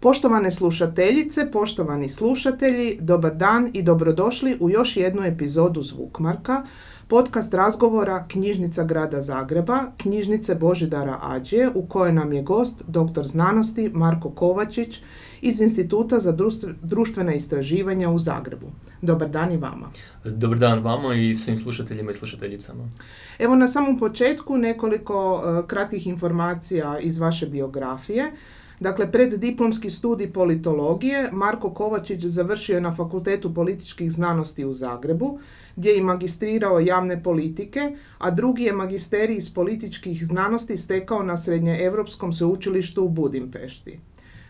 Poštovane slušateljice, poštovani slušatelji, dobar dan i dobrodošli u još jednu epizodu Zvukmarka, podcast razgovora Knjižnica grada Zagreba, knjižnice Božidara Ađije, u kojoj nam je gost doktor znanosti Marko Kovačić iz Instituta za društvena istraživanja u Zagrebu. Dobar dan i vama. Dobar dan vama i svim slušateljima i slušateljicama. Evo na samom početku nekoliko uh, kratkih informacija iz vaše biografije. Dakle, pred diplomski studij politologije Marko Kovačić završio je na Fakultetu političkih znanosti u Zagrebu, gdje je magistrirao javne politike, a drugi je magisterij iz političkih znanosti stekao na Srednjeevropskom sveučilištu u Budimpešti.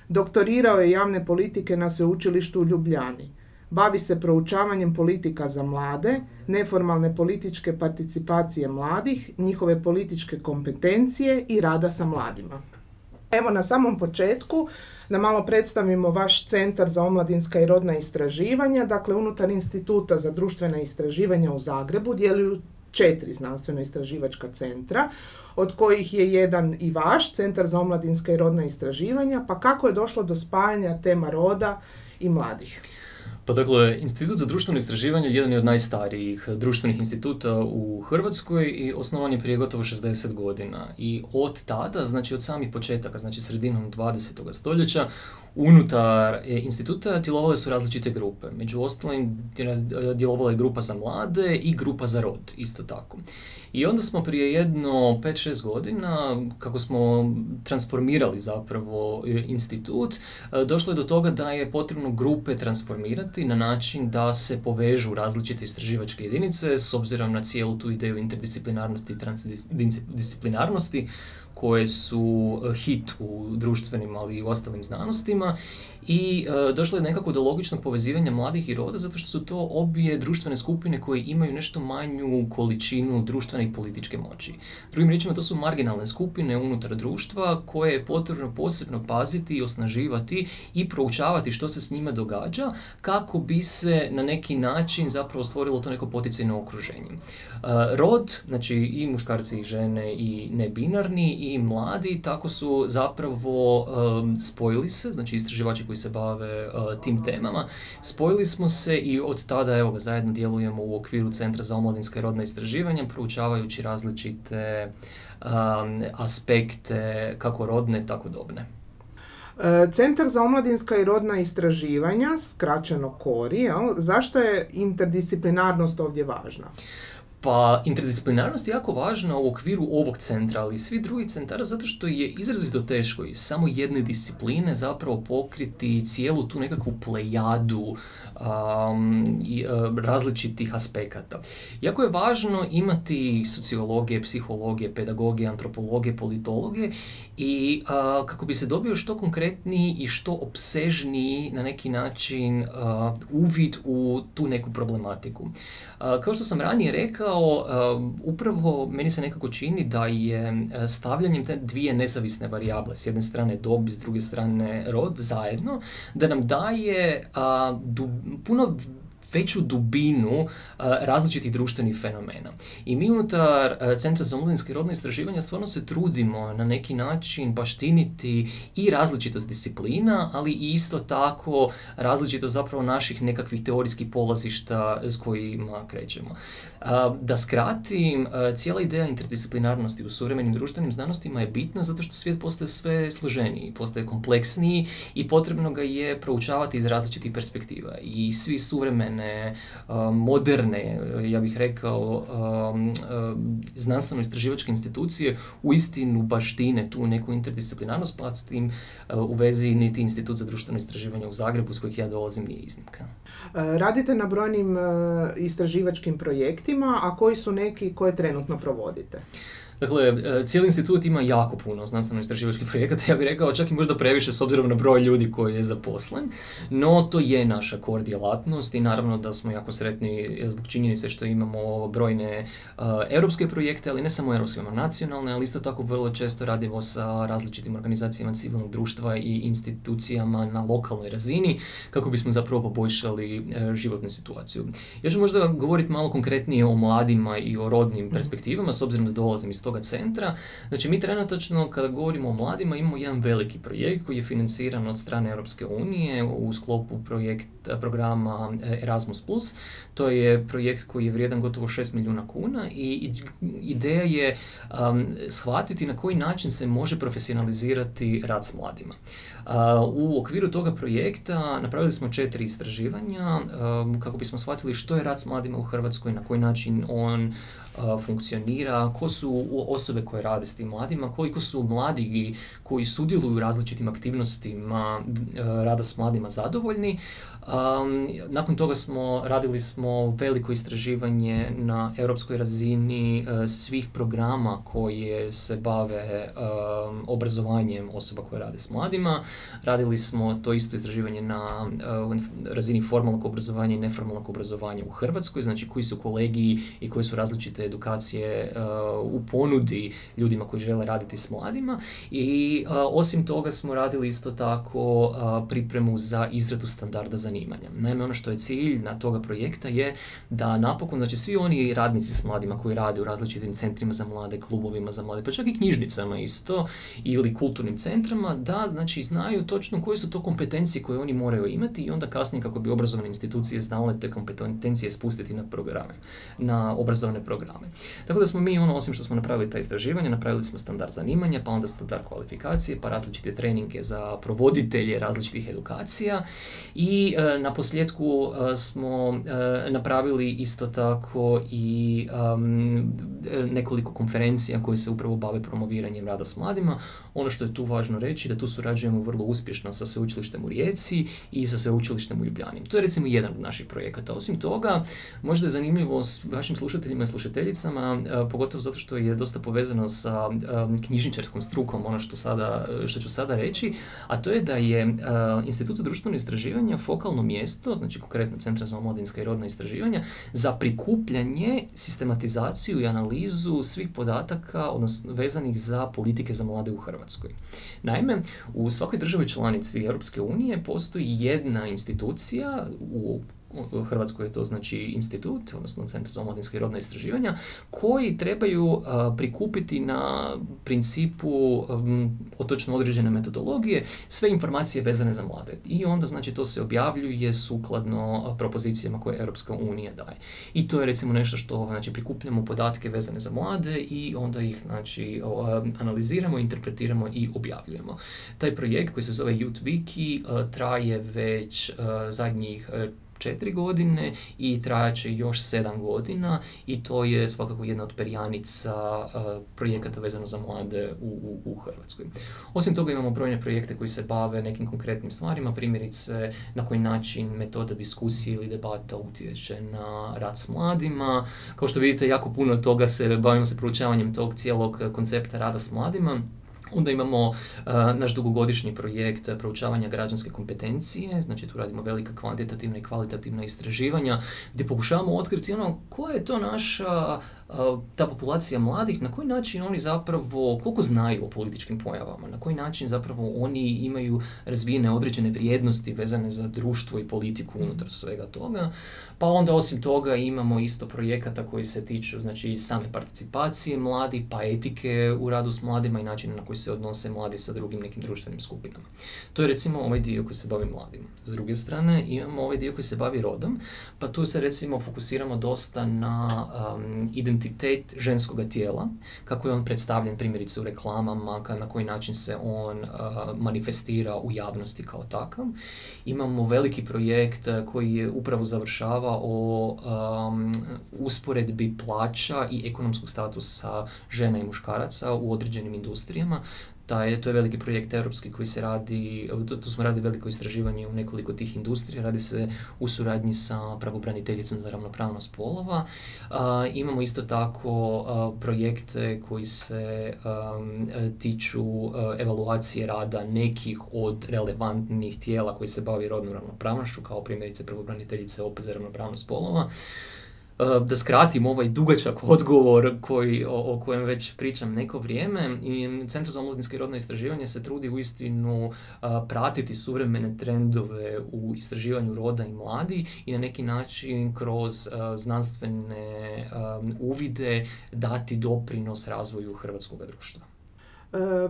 Doktorirao je javne politike na sveučilištu u Ljubljani. Bavi se proučavanjem politika za mlade, neformalne političke participacije mladih, njihove političke kompetencije i rada sa mladima. Evo na samom početku da malo predstavimo vaš Centar za omladinska i rodna istraživanja. Dakle, unutar Instituta za društvena istraživanja u Zagrebu djeluju četiri znanstveno-istraživačka centra, od kojih je jedan i vaš, Centar za omladinska i rodna istraživanja. Pa kako je došlo do spajanja tema roda i mladih? Pa dakle, Institut za društveno istraživanje jedan je od najstarijih društvenih instituta u Hrvatskoj i osnovan je prije gotovo 60 godina. I od tada, znači od samih početaka, znači sredinom 20. stoljeća, unutar instituta djelovale su različite grupe. Među ostalim djelovala je grupa za mlade i grupa za rod, isto tako. I onda smo prije jedno 5-6 godina, kako smo transformirali zapravo e, institut, e, došlo je do toga da je potrebno grupe transformirati na način da se povežu različite istraživačke jedinice s obzirom na cijelu tu ideju interdisciplinarnosti i transdisciplinarnosti koje su e, hit u društvenim, ali i u ostalim znanostima i e, došlo je nekako do logičnog povezivanja mladih i roda zato što su to obje društvene skupine koje imaju nešto manju količinu društvene i političke moći. Drugim riječima, to su marginalne skupine unutar društva koje je potrebno posebno paziti i osnaživati i proučavati što se s njima događa kako bi se na neki način zapravo stvorilo to neko poticajno okruženje. E, rod, znači i muškarci i žene i nebinarni i mladi, tako su zapravo spojili se, znači istraživači koji se bave tim temama. Spojili smo se i od tada evo zajedno djelujemo u okviru Centra za omladinska i rodna istraživanja, proučavajući različite aspekte kako rodne, tako dobne. E, Centar za omladinska i rodna istraživanja, skraćeno KORI, zašto je interdisciplinarnost ovdje važna? Pa interdisciplinarnost je jako važna u okviru ovog centra, ali i svih drugih centara zato što je izrazito teško iz samo jedne discipline zapravo pokriti cijelu tu nekakvu plejadu um, i, uh, različitih aspekata. Jako je važno imati sociologije, psihologije, pedagogije, antropologije, politologije i uh, kako bi se dobio što konkretniji i što opsežniji na neki način uh, uvid u tu neku problematiku. Kao što sam ranije rekao, upravo meni se nekako čini da je stavljanjem te dvije nezavisne varijable, s jedne strane dob, s druge strane rod, zajedno, da nam daje puno veću dubinu uh, različitih društvenih fenomena. I mi unutar uh, Centra za omladinske rodne istraživanja stvarno se trudimo na neki način baštiniti i različitost disciplina, ali i isto tako različitost zapravo naših nekakvih teorijskih polazišta s kojima krećemo. Da skratim, cijela ideja interdisciplinarnosti u suvremenim društvenim znanostima je bitna zato što svijet postaje sve složeniji, postaje kompleksniji i potrebno ga je proučavati iz različitih perspektiva. I svi suvremene, moderne, ja bih rekao, znanstveno-istraživačke institucije u istinu baštine tu neku interdisciplinarnost, pa s tim u vezi niti Institut za društveno istraživanje u Zagrebu, s kojih ja dolazim, nije iznimka. Radite na brojnim istraživačkim projektima a koji su neki koje trenutno provodite? Dakle, e, cijeli institut ima jako puno znanstveno istraživačkih projekata, ja bih rekao čak i možda previše s obzirom na broj ljudi koji je zaposlen, no to je naša core djelatnost i naravno da smo jako sretni zbog činjenice što imamo brojne uh, europske projekte, ali ne samo europske, imamo nacionalne, ali isto tako vrlo često radimo sa različitim organizacijama civilnog društva i institucijama na lokalnoj razini kako bismo zapravo poboljšali uh, životnu situaciju. Ja ću možda govoriti malo konkretnije o mladima i o rodnim mhm. perspektivama, s obzirom da dolazim iz toga centra. Znači mi trenutačno kada govorimo o mladima imamo jedan veliki projekt koji je financiran od strane Europske unije u sklopu projekt, programa Erasmus+. To je projekt koji je vrijedan gotovo 6 milijuna kuna i ideja je um, shvatiti na koji način se može profesionalizirati rad s mladima. U okviru toga projekta napravili smo četiri istraživanja kako bismo shvatili što je rad s mladima u Hrvatskoj, na koji način on funkcionira, ko su osobe koje rade s tim mladima, koliko su mladi koji sudjeluju u različitim aktivnostima rada s mladima zadovoljni. Nakon toga smo radili smo veliko istraživanje na europskoj razini svih programa koje se bave obrazovanjem osoba koje rade s mladima. Radili smo to isto istraživanje na razini formalnog obrazovanja i neformalnog obrazovanja u Hrvatskoj, znači koji su kolegiji i koji su različite edukacije uh, u ponudi ljudima koji žele raditi s mladima i uh, osim toga smo radili isto tako uh, pripremu za izradu standarda zanimanja. Naime, ono što je cilj na toga projekta je da napokon, znači svi oni radnici s mladima koji rade u različitim centrima za mlade, klubovima za mlade, pa čak i knjižnicama isto ili kulturnim centrama, da znači znaju točno koje su to kompetencije koje oni moraju imati i onda kasnije kako bi obrazovne institucije znale te kompetencije spustiti na programe, na obrazovne programe. Tako da smo mi, ono, osim što smo napravili ta istraživanja, napravili smo standard zanimanja, pa onda standard kvalifikacije, pa različite treninge za provoditelje različitih edukacija i na posljedku e, smo e, napravili isto tako i nekoliko konferencija koje se upravo bave promoviranjem rada s mladima. Ono što je tu važno reći da tu surađujemo vrlo uspješno sa sveučilištem u Rijeci i sa sveučilištem u Ljubljani. To je recimo jedan od naših projekata. Osim toga, možda je zanimljivo s vašim slušateljima i e, pogotovo zato što je dosta povezano sa e, knjižničarskom strukom, ono što, sada, što ću sada reći, a to je da je e, Institut za društveno istraživanje fokalno mjesto, znači konkretno Centra za omladinska i rodna istraživanja, za prikupljanje, sistematizaciju i analizu svih podataka odnosno vezanih za politike za mlade u Hrvatskoj. Naime, u svakoj državi članici Europske unije postoji jedna institucija u u Hrvatskoj je to znači institut, odnosno Centar za omladinske i rodna istraživanja, koji trebaju prikupiti na principu otočno određene metodologije sve informacije vezane za mlade. I onda znači to se objavljuje sukladno propozicijama koje Europska unija daje. I to je recimo nešto što znači prikupljamo podatke vezane za mlade i onda ih znači analiziramo, interpretiramo i objavljujemo. Taj projekt koji se zove Youth Wiki traje već zadnjih četiri godine i trajaće još sedam godina i to je svakako jedna od perjanica uh, projekata vezano za mlade u, u, u Hrvatskoj. Osim toga imamo brojne projekte koji se bave nekim konkretnim stvarima, primjerice na koji način metoda diskusije ili debata utječe na rad s mladima. Kao što vidite, jako puno toga se bavimo se proučavanjem tog cijelog koncepta rada s mladima. Onda imamo uh, naš dugogodišnji projekt proučavanja građanske kompetencije, znači tu radimo velika kvantitativna i kvalitativna istraživanja gdje pokušavamo otkriti ono koja je to naša ta populacija mladih, na koji način oni zapravo, koliko znaju o političkim pojavama, na koji način zapravo oni imaju razvijene određene vrijednosti vezane za društvo i politiku unutar svega toga. Pa onda osim toga imamo isto projekata koji se tiču znači same participacije mladi, pa etike u radu s mladima i načina na koji se odnose mladi sa drugim nekim društvenim skupinama. To je recimo ovaj dio koji se bavi mladima. S druge strane imamo ovaj dio koji se bavi rodom, pa tu se recimo fokusiramo dosta na um, identitet ženskog tijela, kako je on predstavljen primjerice u reklamama, na koji način se on uh, manifestira u javnosti kao takav. Imamo veliki projekt koji je upravo završava o um, usporedbi plaća i ekonomskog statusa žena i muškaraca u određenim industrijama taj, to je veliki projekt europski koji se radi, tu smo radili veliko istraživanje u nekoliko tih industrija, radi se u suradnji sa pravobraniteljicom za ravnopravnost polova. imamo isto tako projekte koji se tiču evaluacije rada nekih od relevantnih tijela koji se bavi rodnom ravnopravnošću, kao primjerice pravobraniteljice opet za ravnopravnost polova. Da skratim ovaj dugačak odgovor koji, o, o kojem već pričam neko vrijeme i Centar za omladinske i rodno istraživanje se trudi uistinu pratiti suvremene trendove u istraživanju roda i mladi i na neki način kroz znanstvene uvide dati doprinos razvoju hrvatskog društva.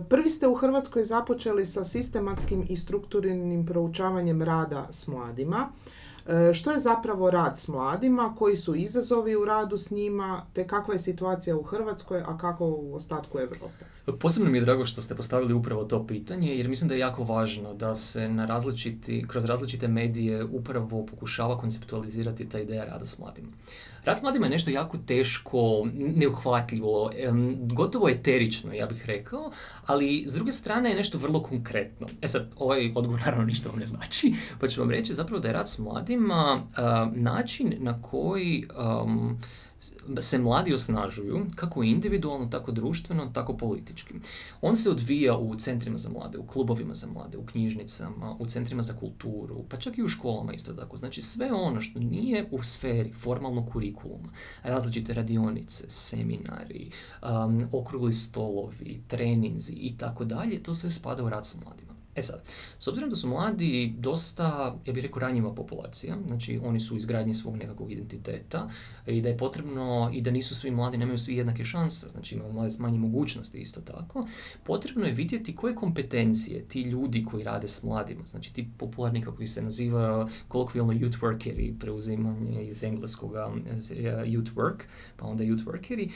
Prvi ste u Hrvatskoj započeli sa sistematskim i strukturiranim proučavanjem rada s mladima. E, što je zapravo rad s mladima, koji su izazovi u radu s njima, te kakva je situacija u Hrvatskoj, a kako u ostatku Europe? Posebno mi je drago što ste postavili upravo to pitanje, jer mislim da je jako važno da se na različiti, kroz različite medije upravo pokušava konceptualizirati ta ideja rada s mladima. Rad s mladima je nešto jako teško, neuhvatljivo, gotovo eterično, ja bih rekao, ali s druge strane je nešto vrlo konkretno. E sad, ovaj odgovor naravno ništa vam ne znači, pa ću vam reći zapravo da je rad s mladima način na koji se mladi osnažuju, kako individualno, tako društveno, tako politički. On se odvija u centrima za mlade, u klubovima za mlade, u knjižnicama, u centrima za kulturu, pa čak i u školama isto tako. Znači sve ono što nije u sferi formalnog kurikuluma, različite radionice, seminari, um, okrugli stolovi, treninzi i tako dalje, to sve spada u rad sa mladima. E sad, s obzirom da su mladi dosta, ja bih rekao, ranjiva populacija, znači oni su u izgradnji svog nekakvog identiteta i da je potrebno i da nisu svi mladi, nemaju svi jednake šanse, znači imaju mlade s manje mogućnosti isto tako, potrebno je vidjeti koje kompetencije ti ljudi koji rade s mladima, znači ti popularni kako se naziva kolokvijalno youth workeri, preuzimanje iz engleskoga youth work, pa onda youth workeri,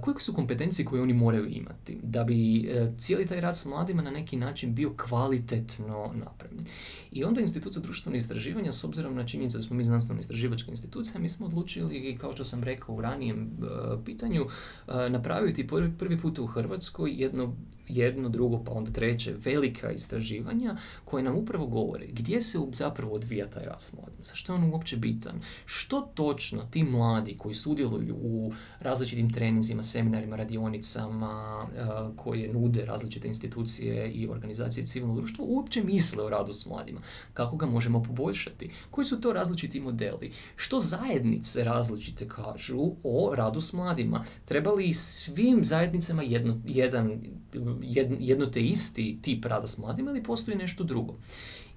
koje su kompetencije koje oni moraju imati da bi e, cijeli taj rad s mladima na neki način bio kvalitetno kvalitetno napravljen. I onda Institut za društveno istraživanje, s obzirom na činjenicu da smo mi znanstveno istraživačka institucija, mi smo odlučili, kao što sam rekao u ranijem e, pitanju, uh, napraviti prvi, prvi put u Hrvatskoj jedno, jedno, drugo, pa onda treće, velika istraživanja koje nam upravo govore gdje se zapravo odvija taj rast mladima, zašto je on uopće bitan, što točno ti mladi koji sudjeluju u različitim treninzima, seminarima, radionicama, uh, koje nude različite institucije i organizacije civilnog društvo uopće misle o radu s mladima, kako ga možemo poboljšati, koji su to različiti modeli, što zajednice različite kažu o radu s mladima, treba li svim zajednicama jedno, jedan, jedno te isti tip rada s mladima ili postoji nešto drugo.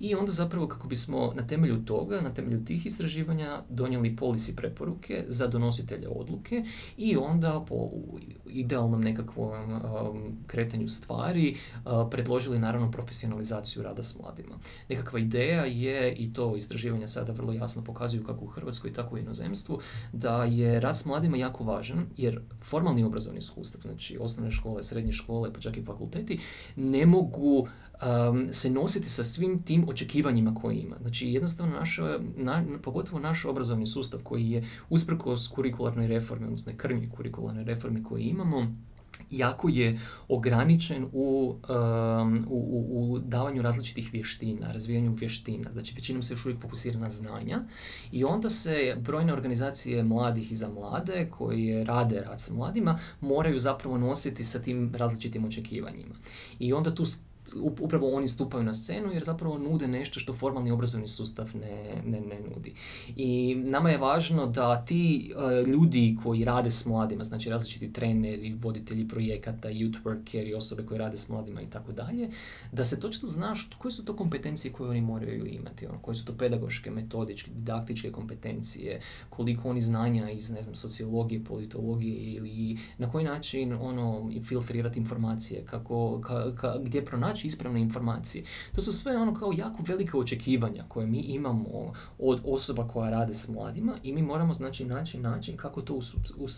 I onda zapravo kako bismo na temelju toga, na temelju tih istraživanja donijeli polisi preporuke za donositelje odluke i onda po idealnom nekakvom um, kretanju stvari uh, predložili naravno profesionalizaciju rada s mladima. Nekakva ideja je, i to istraživanja sada vrlo jasno pokazuju kako u Hrvatskoj, tako i u inozemstvu, da je rad s mladima jako važan jer formalni obrazovni sustav, znači osnovne škole, srednje škole, pa čak i fakulteti, ne mogu um, se nositi sa svim tim očekivanjima koje ima. Znači jednostavno naša, na, pogotovo naš obrazovni sustav koji je usprkos kurikularnoj reformi, odnosno krnji kurikularnoj reformi koje imamo, jako je ograničen u, um, u, u, davanju različitih vještina, razvijanju vještina. Znači, većinom se još uvijek fokusira na znanja i onda se brojne organizacije mladih i za mlade koje rade rad sa mladima moraju zapravo nositi sa tim različitim očekivanjima. I onda tu upravo oni stupaju na scenu jer zapravo nude nešto što formalni obrazovni sustav ne, ne, ne nudi. I nama je važno da ti uh, ljudi koji rade s mladima, znači različiti treneri, voditelji projekata, youth workeri, osobe koje rade s mladima i tako dalje, da se točno zna što, koje su to kompetencije koje oni moraju imati, ono, koje su to pedagoške, metodičke, didaktičke kompetencije, koliko oni znanja iz, ne znam, sociologije, politologije ili na koji način ono, filtrirati informacije, kako, ka, ka, gdje pronaći naći ispravne informacije. To su sve ono kao jako velike očekivanja koje mi imamo od osoba koja rade s mladima i mi moramo znači naći način kako to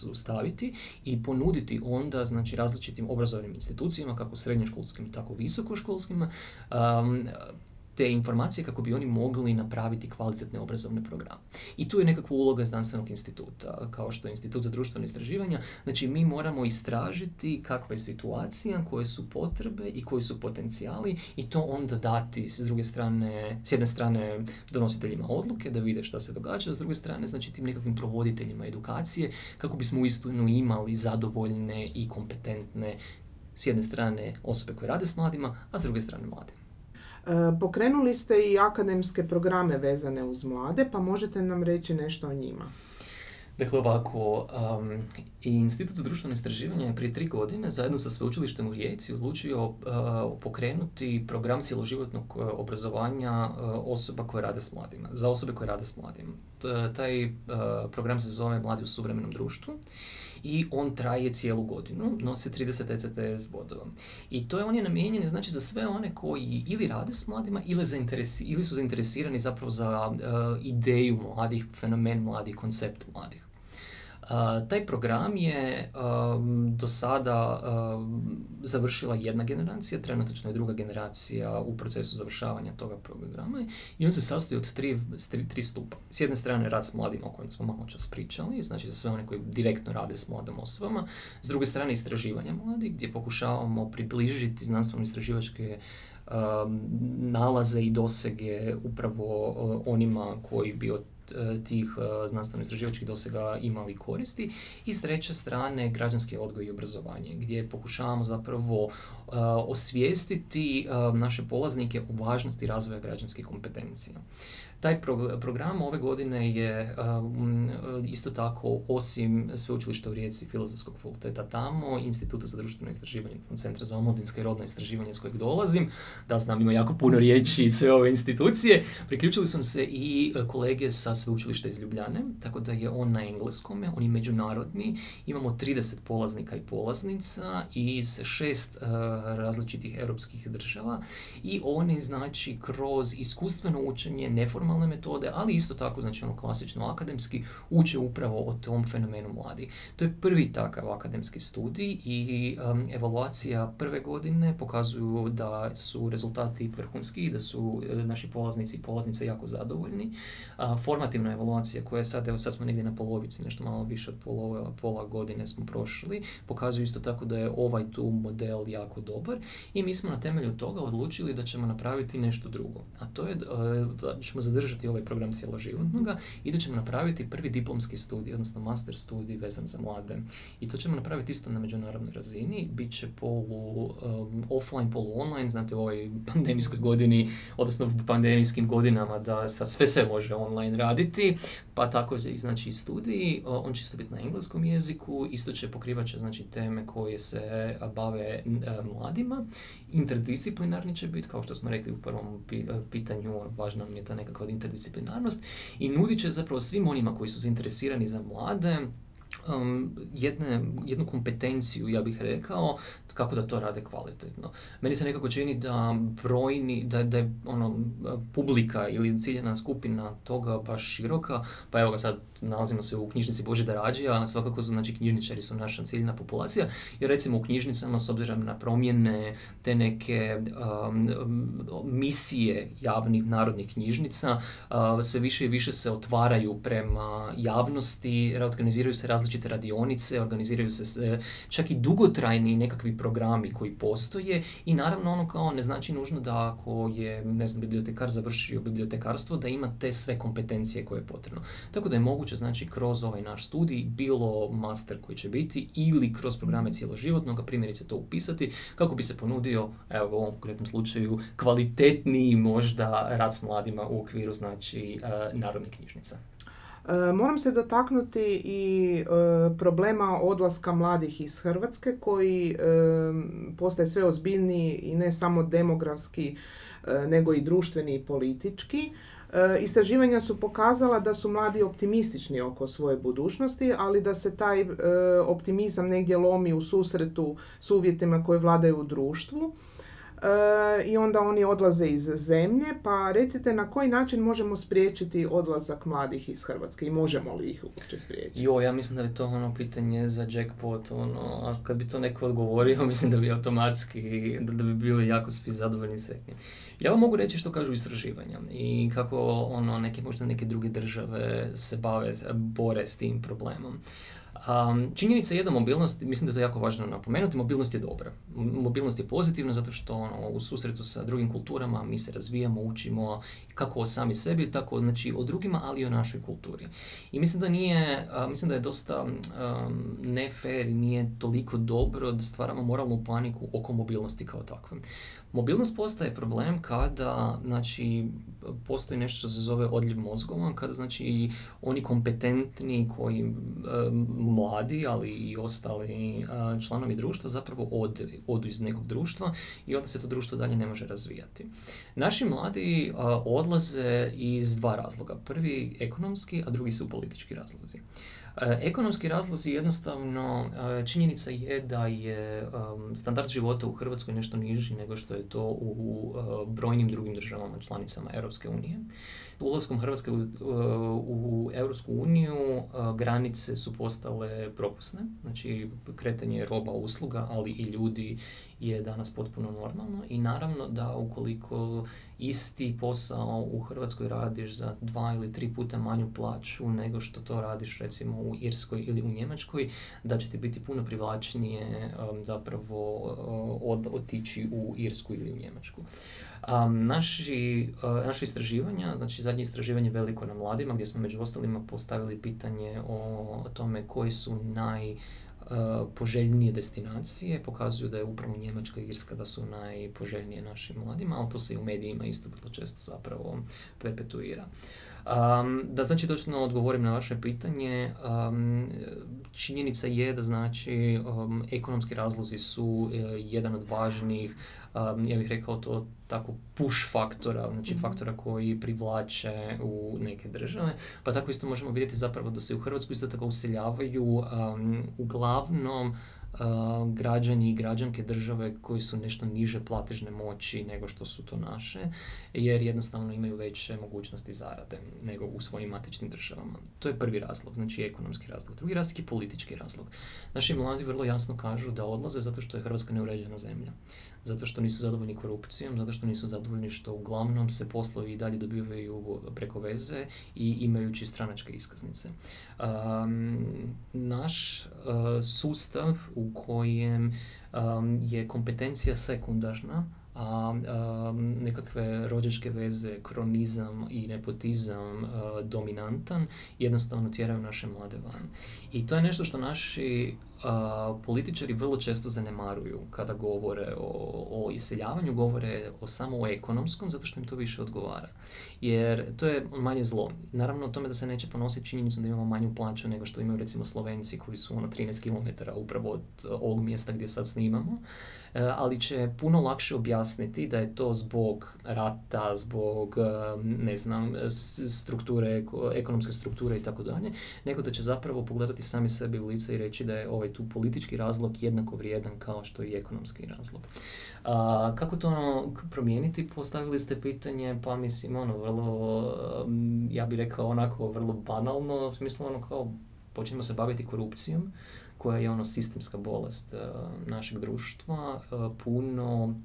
ustaviti i ponuditi onda znači različitim obrazovnim institucijama kako srednjoškolskim tako visokoškolskim um, te informacije kako bi oni mogli napraviti kvalitetne obrazovne programe. I tu je nekakva uloga znanstvenog instituta, kao što je Institut za društveno istraživanja. Znači, mi moramo istražiti kakva je situacija, koje su potrebe i koji su potencijali i to onda dati s druge strane, s jedne strane donositeljima odluke da vide što se događa, s druge strane znači tim nekakvim provoditeljima edukacije kako bismo uistinu imali zadovoljne i kompetentne s jedne strane osobe koje rade s mladima, a s druge strane mlade. E, pokrenuli ste i akademske programe vezane uz mlade, pa možete nam reći nešto o njima. Dakle, ovako, um, Institut za društveno istraživanje je prije tri godine zajedno sa sveučilištem u Rijeci odlučio uh, pokrenuti program cjeloživotnog uh, obrazovanja uh, osoba koje rade s mladima, za osobe koje rade s mladima. taj program se zove Mladi u suvremenom društvu i on traje cijelu godinu, nosi 30 ECTS bodova. I to je on je namijenjen znači za sve one koji ili rade s mladima ili, ili su zainteresirani zapravo za ideju mladih, fenomen mladih, koncept mladih taj program je do sada završila jedna generacija, trenutno je druga generacija u procesu završavanja toga programa i on se sastoji od tri, tri, stupa. S jedne strane rad s mladima o kojem smo malo čas pričali, znači za sve one koji direktno rade s mladim osobama, s druge strane istraživanja mladih gdje pokušavamo približiti znanstveno-istraživačke nalaze i dosege upravo onima koji bi od tih e, znanstveno-istraživačkih dosega imali koristi i s treće strane građanski odgoj i obrazovanje gdje pokušavamo zapravo e, osvijestiti naše polaznike u važnosti razvoja građanskih kompetencija. Taj program ove godine je um, isto tako osim sveučilišta u Rijeci Filozofskog fakulteta tamo, Instituta za društveno istraživanje, Centra za omladinsko i rodno istraživanje s kojeg dolazim, da znam ima jako puno riječi i sve ove institucije, priključili su se i e, kolege sa sveučilišta iz Ljubljane, tako da je on na engleskom, on je međunarodni, imamo 30 polaznika i polaznica iz šest uh, različitih europskih država i oni znači kroz iskustveno učenje, neformalno formalne metode, ali isto tako, znači ono klasično akademski, uče upravo o tom fenomenu mladi. To je prvi takav akademski studij i um, evaluacija prve godine pokazuju da su rezultati vrhunski i da su e, naši polaznici i polaznice jako zadovoljni. formativna evaluacija koja je sad, evo sad smo negdje na polovici, nešto malo više od pola, pola godine smo prošli, pokazuju isto tako da je ovaj tu model jako dobar i mi smo na temelju toga odlučili da ćemo napraviti nešto drugo. A to je e, da ćemo zadržati podržati ovaj program cjeloživotnoga i da ćemo napraviti prvi diplomski studij, odnosno master studij vezan za mlade. I to ćemo napraviti isto na međunarodnoj razini. Biće polu um, offline, polu online, znate u ovoj pandemijskoj godini, odnosno pandemijskim godinama da sa sve se može online raditi, pa tako i znači studij, on će isto biti na engleskom jeziku, isto će pokrivat će znači teme koje se bave mladima, interdisciplinarni će biti, kao što smo rekli u prvom pitanju, važna nam je ta nekakva interdisciplinarnost i nudit će zapravo svim onima koji su zainteresirani za mlade um, jedne, jednu kompetenciju, ja bih rekao, kako da to rade kvalitetno. Meni se nekako čini da brojni, da, da je ono, publika ili ciljena skupina toga baš široka, pa evo ga sad nalazimo se u knjižnici Božida Rađija, svakako su, znači knjižničari su naša ciljna populacija, jer recimo u knjižnicama s obzirom na promjene te neke um, misije javnih narodnih knjižnica, uh, sve više i više se otvaraju prema javnosti, organiziraju se različite radionice, organiziraju se čak i dugotrajni nekakvi programi koji postoje i naravno ono kao ne znači nužno da ako je, ne znam, bibliotekar završio bibliotekarstvo, da ima te sve kompetencije koje je potrebno. Tako da je moguće, znači, kroz ovaj naš studij, bilo master koji će biti ili kroz programe cijeloživotnog, primjerice to upisati, kako bi se ponudio, evo u ovom konkretnom slučaju, kvalitetniji možda rad s mladima u okviru, znači, uh, narodnih knjižnica. E, moram se dotaknuti i e, problema odlaska mladih iz Hrvatske koji e, postaje sve ozbiljniji i ne samo demografski nego i društveni i politički. Istraživanja su pokazala da su mladi optimistični oko svoje budućnosti, ali da se taj optimizam negdje lomi u susretu s uvjetima koje vladaju u društvu E, i onda oni odlaze iz zemlje, pa recite na koji način možemo spriječiti odlazak mladih iz Hrvatske i možemo li ih uopće spriječiti? Jo, ja mislim da bi to ono pitanje za jackpot, ono, a kad bi to neko odgovorio, mislim da bi automatski, da, bi bili jako svi zadovoljni i sretni. Ja vam mogu reći što kažu istraživanja i kako ono, neke, možda neke druge države se bave, bore s tim problemom. Um, činjenica je da mobilnost, mislim da je to jako važno napomenuti, mobilnost je dobra. Mobilnost je pozitivna zato što ono, u susretu sa drugim kulturama mi se razvijamo, učimo kako o sami sebi, tako znači o drugima, ali i o našoj kulturi. I mislim da nije, mislim da je dosta um, ne fair i nije toliko dobro da stvaramo moralnu paniku oko mobilnosti kao takve. Mobilnost postaje problem kada znači, postoji nešto što se zove odljev mozgova, kada znači oni kompetentni koji e, mladi, ali i ostali e, članovi društva zapravo od, odu iz nekog društva i onda se to društvo dalje ne može razvijati. Naši mladi e, odlaze iz dva razloga. Prvi ekonomski, a drugi su politički razlozi. E, ekonomski razlozi jednostavno, e, činjenica je da je standard života u Hrvatskoj nešto niži nego što je to u e, brojnim drugim državama članicama Europske unije. Ulaskom Hrvatske u, u Europsku uniju granice su postale propusne, znači kretanje roba, usluga, ali i ljudi je danas potpuno normalno i naravno da ukoliko isti posao u Hrvatskoj radiš za dva ili tri puta manju plaću nego što to radiš recimo u Irskoj ili u Njemačkoj, da će ti biti puno privlačnije um, zapravo uh, otići u Irsku ili u Njemačku. Um, naši, uh, naše istraživanja, znači zadnje istraživanje veliko na mladima gdje smo među ostalima postavili pitanje o tome koji su naj poželjnije destinacije pokazuju da je upravo Njemačka i Irska da su najpoželjnije našim mladima, ali to se i u medijima isto vrlo često zapravo perpetuira. Um, da znači točno odgovorim na vaše pitanje, um, činjenica je da znači um, ekonomski razlozi su uh, jedan od važnijih, ja bih rekao to tako push faktora, znači mm faktora koji privlače u neke države, pa tako isto možemo vidjeti zapravo da se u Hrvatsku isto tako useljavaju uglavnom građani i građanke države koji su nešto niže platežne moći nego što su to naše, jer jednostavno imaju veće mogućnosti zarade nego u svojim matičnim državama. To je prvi razlog, znači ekonomski razlog. Drugi razlog je politički razlog. Naši mladi vrlo jasno kažu da odlaze zato što je Hrvatska neuređena zemlja zato što nisu zadovoljni korupcijom, zato što nisu zadovoljni što uglavnom se poslovi i dalje dobivaju preko veze i imajući stranačke iskaznice. Um, naš uh, sustav u kojem um, je kompetencija sekundarna, a, nekakve rođačke veze, kronizam i nepotizam dominantan, jednostavno tjeraju naše mlade van. I to je nešto što naši političari vrlo često zanemaruju kada govore o, o iseljavanju, govore o samo o ekonomskom, zato što im to više odgovara. Jer to je manje zlo. Naravno o tome da se neće ponositi činjenicom da imamo manju plaću nego što imaju recimo Slovenci koji su ono 13 km upravo od ovog mjesta gdje sad snimamo. E, ali će puno lakše objasniti da je to zbog rata, zbog, e, ne znam, strukture, ekonomske strukture i tako dalje, nego da će zapravo pogledati sami sebe u lice i reći da je ovaj tu politički razlog jednako vrijedan kao što i ekonomski razlog. A, kako to ono, promijeniti? Postavili ste pitanje, pa mislim, ono, vrlo, ja bih rekao onako, vrlo banalno, u smislu ono kao, počnemo se baviti korupcijom, koja je ono sistemska bolest uh, našeg društva, uh, puno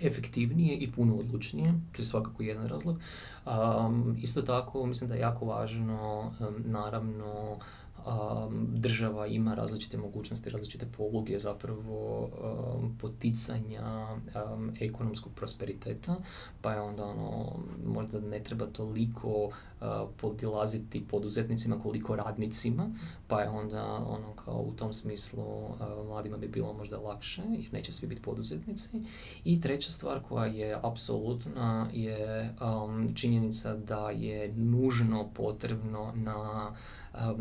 efektivnije i puno odlučnije, to je svakako jedan razlog. Um, isto tako mislim da je jako važno, um, naravno, država ima različite mogućnosti, različite poluge zapravo poticanja ekonomskog prosperiteta, pa je onda ono, možda ne treba toliko podilaziti poduzetnicima koliko radnicima, pa je onda ono kao u tom smislu mladima bi bilo možda lakše jer neće svi biti poduzetnici. I treća stvar koja je apsolutna je činjenica da je nužno potrebno na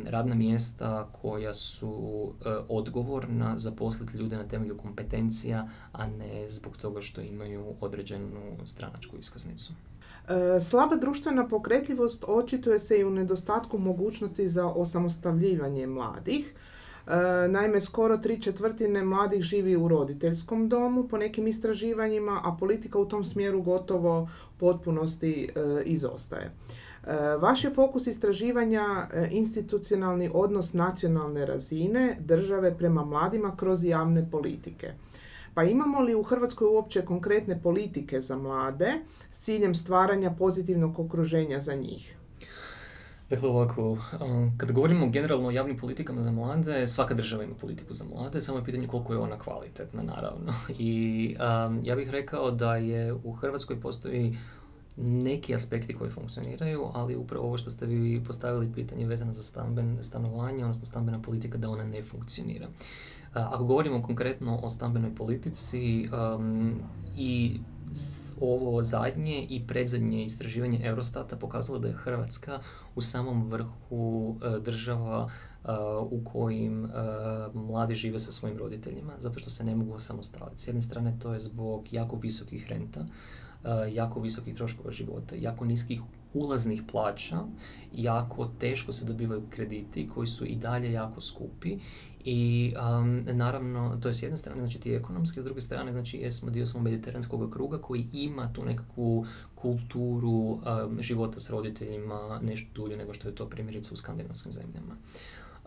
radna mjesta koja su e, odgovorna zaposliti ljude na temelju kompetencija, a ne zbog toga što imaju određenu stranačku iskaznicu. E, slaba društvena pokretljivost očituje se i u nedostatku mogućnosti za osamostavljivanje mladih. E, naime, skoro tri četvrtine mladih živi u roditeljskom domu po nekim istraživanjima, a politika u tom smjeru gotovo potpunosti izostaje. E, vaš je fokus istraživanja institucionalni odnos nacionalne razine države prema mladima kroz javne politike. Pa imamo li u Hrvatskoj uopće konkretne politike za mlade s ciljem stvaranja pozitivnog okruženja za njih? Dakle, ovako, um, kad govorimo generalno o javnim politikama za mlade, svaka država ima politiku za mlade, samo je pitanje koliko je ona kvalitetna, naravno. I um, ja bih rekao da je u Hrvatskoj postoji neki aspekti koji funkcioniraju, ali upravo ovo što ste vi postavili pitanje vezano za stamben, stanovanje, odnosno stambena politika, da ona ne funkcionira. Ako govorimo konkretno o stambenoj politici um, i ovo zadnje i predzadnje istraživanje Eurostata pokazalo da je Hrvatska u samom vrhu e, država e, u kojim e, mladi žive sa svojim roditeljima, zato što se ne mogu osamostaliti. S jedne strane to je zbog jako visokih renta, jako visokih troškova života, jako niskih ulaznih plaća, jako teško se dobivaju krediti koji su i dalje jako skupi i um, naravno, to je s jedne strane, znači ti ekonomski, s druge strane, znači jesmo dio smo mediteranskog kruga koji ima tu nekakvu kulturu um, života s roditeljima nešto dulje nego što je to primjerice u skandinavskim zemljama.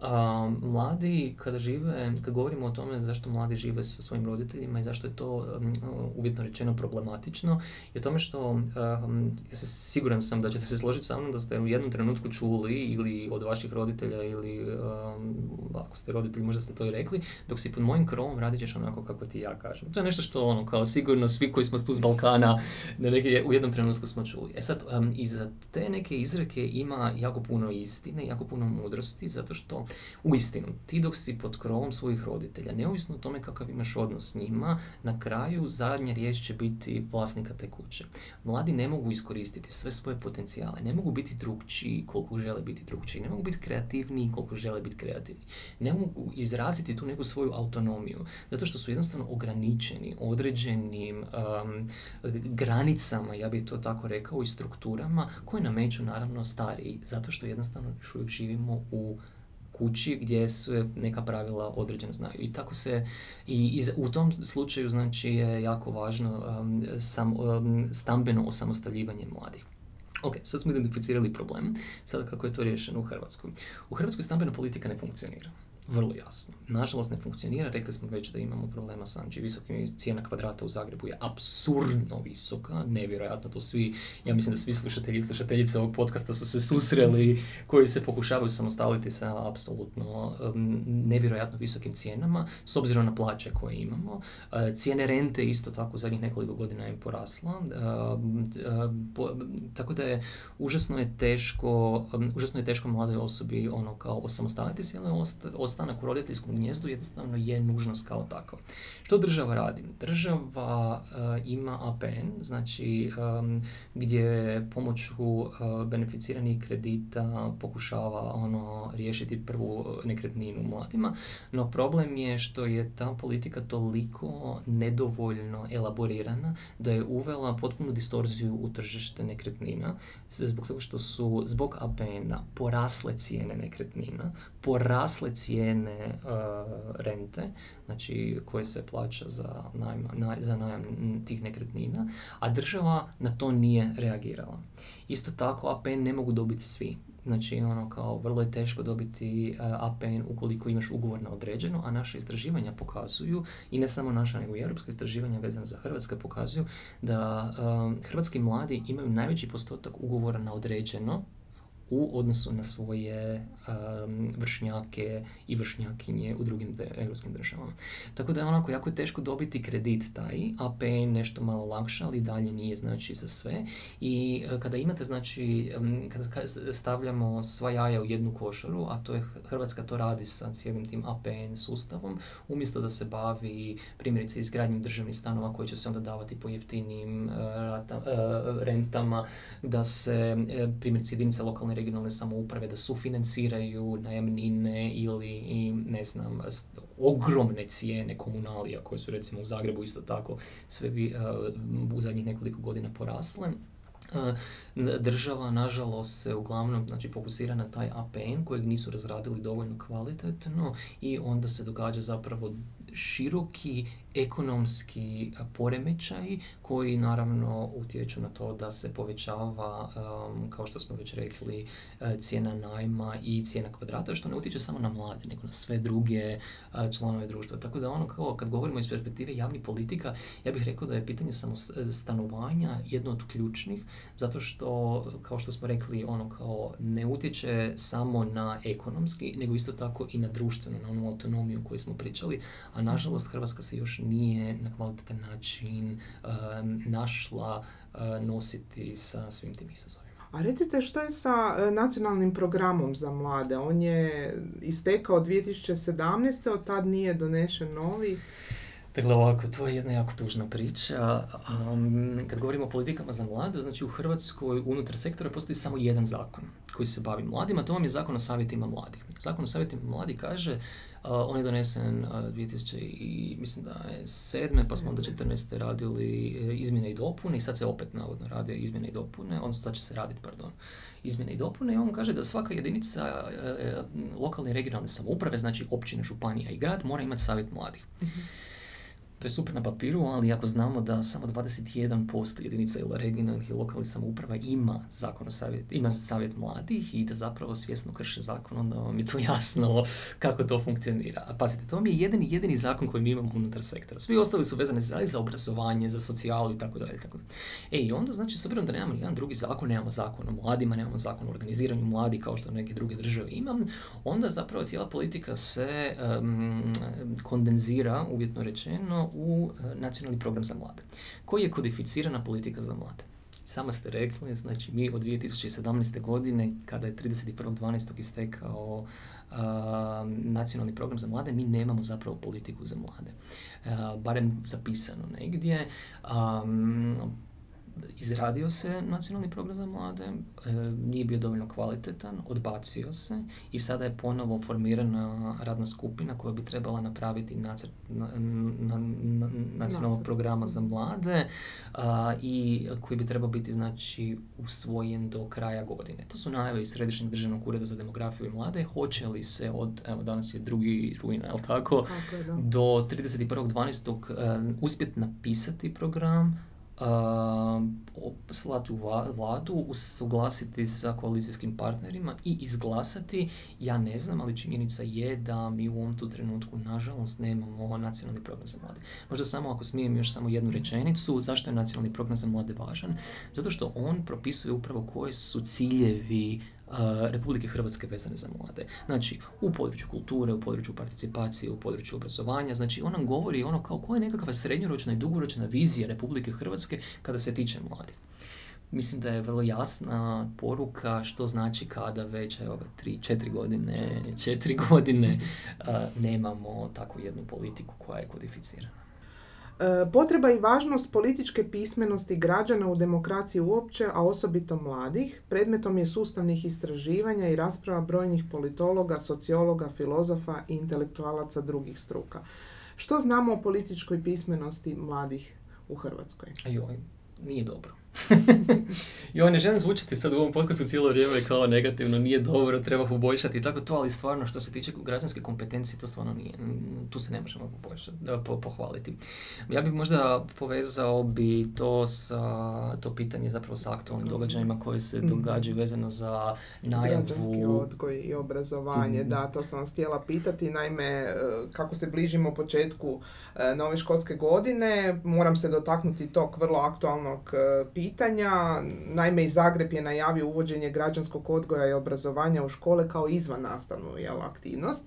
A, mladi kada žive, kad govorimo o tome zašto mladi žive sa svojim roditeljima i zašto je to um, uvjetno rečeno problematično, je tome što um, siguran sam da ćete se složiti sa mnom da ste u jednom trenutku čuli ili od vaših roditelja ili um, ako ste roditelji možda ste to i rekli, dok si pod mojim krovom radit ćeš onako kako ti ja kažem. To je nešto što ono kao sigurno svi koji smo tu s Balkana na neke, u jednom trenutku smo čuli. E sad, um, iza te neke izreke ima jako puno istine, jako puno mudrosti, zato što u istinu, ti dok si pod krovom svojih roditelja, neovisno o tome kakav imaš odnos s njima, na kraju zadnja riječ će biti vlasnika te kuće. Mladi ne mogu iskoristiti sve svoje potencijale, ne mogu biti drugčiji koliko žele biti drugčiji, ne mogu biti kreativniji koliko žele biti kreativni. Ne mogu izraziti tu neku svoju autonomiju, zato što su jednostavno ograničeni određenim um, granicama, ja bih to tako rekao, i strukturama koje nameću naravno stariji, zato što jednostavno živimo u kući gdje su neka pravila određena znaju. I tako se, i, i u tom slučaju znači je jako važno um, sam, um, stambeno osamostaljivanje mladih. Ok, sad smo identificirali problem. Sada kako je to riješeno u Hrvatskoj. U Hrvatskoj stambena politika ne funkcionira vrlo jasno. Nažalost ne funkcionira, rekli smo već da imamo problema sa znači, visokim cijena kvadrata u Zagrebu je absurdno visoka, nevjerojatno to svi, ja mislim da svi slušatelji i slušateljice ovog podcasta su se susreli koji se pokušavaju samostaliti sa apsolutno nevjerojatno visokim cijenama, s obzirom na plaće koje imamo. Uh, cijene rente isto tako u zadnjih nekoliko godina je porasla, uh, uh, tako da je užasno je teško, užasno je teško mladoj osobi ono kao osamostaliti se, ali ostanak u roditeljskom gnjezdu jednostavno je nužnost kao takva. Što država radi? Država uh, ima APN, znači um, gdje pomoću uh, beneficiranih kredita pokušava ono riješiti prvu nekretninu mladima, no problem je što je ta politika toliko nedovoljno elaborirana da je uvela potpunu distorziju u tržište nekretnina zbog toga što su zbog APN-a porasle cijene nekretnina, porasle cijene uh, rente, znači koje se plaća za najam, za najam tih nekretnina, a država na to nije reagirala. Isto tako APN ne mogu dobiti svi. Znači, ono kao, vrlo je teško dobiti uh, APN ukoliko imaš ugovor na određeno, a naše istraživanja pokazuju, i ne samo naša, nego i europska istraživanja vezana za Hrvatske pokazuju da um, hrvatski mladi imaju najveći postotak ugovora na određeno, u odnosu na svoje um, vršnjake i vršnjakinje u drugim europskim državama. Tako da je onako jako teško dobiti kredit taj, AP je nešto malo lakše, ali dalje nije znači za sve. I uh, kada imate znači, um, kada stavljamo sva jaja u jednu košaru, a to je Hrvatska to radi sa cijelim tim APN sustavom, umjesto da se bavi primjerice izgradnjom državnih stanova koji će se onda davati po jeftinim rata, uh, rentama, da se primjerice jedinice lokalne regionalne samouprave da sufinanciraju najamnine ili ne znam, ogromne cijene komunalija koje su recimo u Zagrebu isto tako sve vi, uh, u zadnjih nekoliko godina porasle. Uh, država nažalost se uglavnom znači, fokusira na taj APN kojeg nisu razradili dovoljno kvalitetno i onda se događa zapravo široki ekonomski poremećaj koji naravno utječu na to da se povećava, kao što smo već rekli, e, cijena najma i cijena kvadrata, što ne utječe samo na mlade, nego na sve druge članove društva. Tako da ono kao kad govorimo iz perspektive javnih politika, ja bih rekao da je pitanje samo stanovanja jedno od ključnih, zato što, kao što smo rekli, ono kao ne utječe samo na ekonomski, nego isto tako i na društvenu, na onu autonomiju koju smo pričali, a nažalost Hrvatska se još nije na kvalitetan način našla nositi sa svim tim izazovima. A recite što je sa e, nacionalnim programom za mlade? On je istekao 2017. od tad nije donešen novi. Dakle, ovako, to je jedna jako tužna priča. Um, kad govorimo o politikama za mlade, znači u Hrvatskoj unutar sektora postoji samo jedan zakon koji se bavi mladima, to vam je zakon o savjetima mladih. Zakon o savjetima mladih kaže, on je donesen uh, 2000 i mislim da je sedme, pa smo onda 14. radili e, izmjene i dopune i sad se opet navodno rade izmjene i dopune, odnosno sad će se raditi, pardon, izmjene i dopune i on kaže da svaka jedinica e, lokalne i regionalne samouprave, znači općina, županija i grad, mora imati savjet mladih. Mhm. To je super na papiru, ali ako znamo da samo 21% jedinica ili regionalnih i lokalnih samouprava ima zakon o savjet, ima savjet mladih i da zapravo svjesno krše zakon, onda vam je to jasno kako to funkcionira. A pazite, to vam je jedini, jedini zakon koji mi imamo unutar sektora. Svi ostali su vezani za, za obrazovanje, za socijalu i tako dalje. Tako E i onda, znači, s obzirom da nemamo jedan drugi zakon, nemamo zakon o mladima, nemamo zakon o organiziranju mladi kao što neke druge države imam, onda zapravo cijela politika se kondenzira, uvjetno rečeno, u e, nacionalni program za mlade, koji je kodificirana politika za mlade. Samo ste rekli, znači mi od 2017. godine, kada je 31.12. istekao nacionalni program za mlade, mi nemamo zapravo politiku za mlade. Uh, barem zapisano negdje. Um, izradio se nacionalni program za mlade, e, nije bio dovoljno kvalitetan, odbacio se i sada je ponovo formirana radna skupina koja bi trebala napraviti nacrt na, nacionalnog programa za mlade i koji bi trebao biti znači usvojen do kraja godine. To su najave iz Središnjeg državnog ureda za demografiju i mlade. Hoće li se od, evo danas je drugi rujna, je tako, tako do 31.12. Uh, uspjeti napisati program, slati u vladu, usuglasiti sa koalicijskim partnerima i izglasati, ja ne znam, ali činjenica je da mi u ovom tu trenutku, nažalost, nemamo nacionalni program za mlade. Možda samo, ako smijem još samo jednu rečenicu, zašto je nacionalni program za mlade važan? Zato što on propisuje upravo koje su ciljevi Republike Hrvatske vezane za mlade. Znači, u području kulture, u području participacije, u području obrazovanja, znači on nam govori ono kao koja je nekakva srednjoročna i dugoročna vizija Republike Hrvatske kada se tiče mladih. Mislim da je vrlo jasna poruka što znači kada već evo, tri, četiri godine, četiri godine nemamo takvu jednu politiku koja je kodificirana. E, potreba i važnost političke pismenosti građana u demokraciji uopće, a osobito mladih, predmetom je sustavnih istraživanja i rasprava brojnih politologa, sociologa, filozofa i intelektualaca drugih struka. Što znamo o političkoj pismenosti mladih u Hrvatskoj? Ajoj, nije dobro. I on ne želim zvučati sad u ovom podcastu cijelo vrijeme kao negativno, nije dobro, treba poboljšati i tako to, ali stvarno što se tiče građanske kompetencije, to stvarno nije, tu se ne možemo poboljšati, po, pohvaliti. Ja bih možda povezao bi to sa, to pitanje zapravo sa aktualnim događajima koje se mhm. događaju vezano za najavu... Građanski odgoj i obrazovanje, mhm. da, to sam vas htjela pitati, naime, e, kako se bližimo početku e, nove školske godine, moram se dotaknuti tog vrlo aktualnog pitanja e, pitanja. Naime, i Zagreb je najavio uvođenje građanskog odgoja i obrazovanja u škole kao izvan nastavnu jel, aktivnost.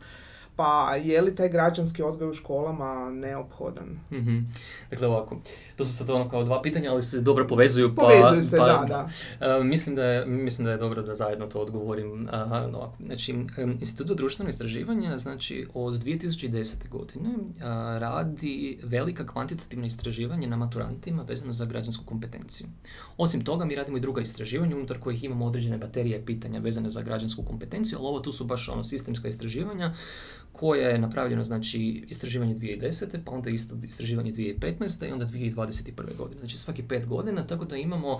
Pa je li taj građanski odgoj u školama neophodan? mm Dakle ovako, to su sad ono kao dva pitanja, ali se dobro povezuju. Pa, povezuju se, pa, da, da. Uh, mislim, da je, mislim da je dobro da zajedno to odgovorim. Uh, ovako. Znači, Institut za društveno istraživanje, znači od 2010. godine uh, radi velika kvantitativna istraživanja na maturantima vezano za građansku kompetenciju. Osim toga, mi radimo i druga istraživanja unutar kojih imamo određene baterije pitanja vezane za građansku kompetenciju, ali ovo tu su baš ono sistemska istraživanja koje je napravljeno znači istraživanje 2010. pa onda isto istraživanje 2015. i onda 2021. godine. Znači svaki pet godina, tako da imamo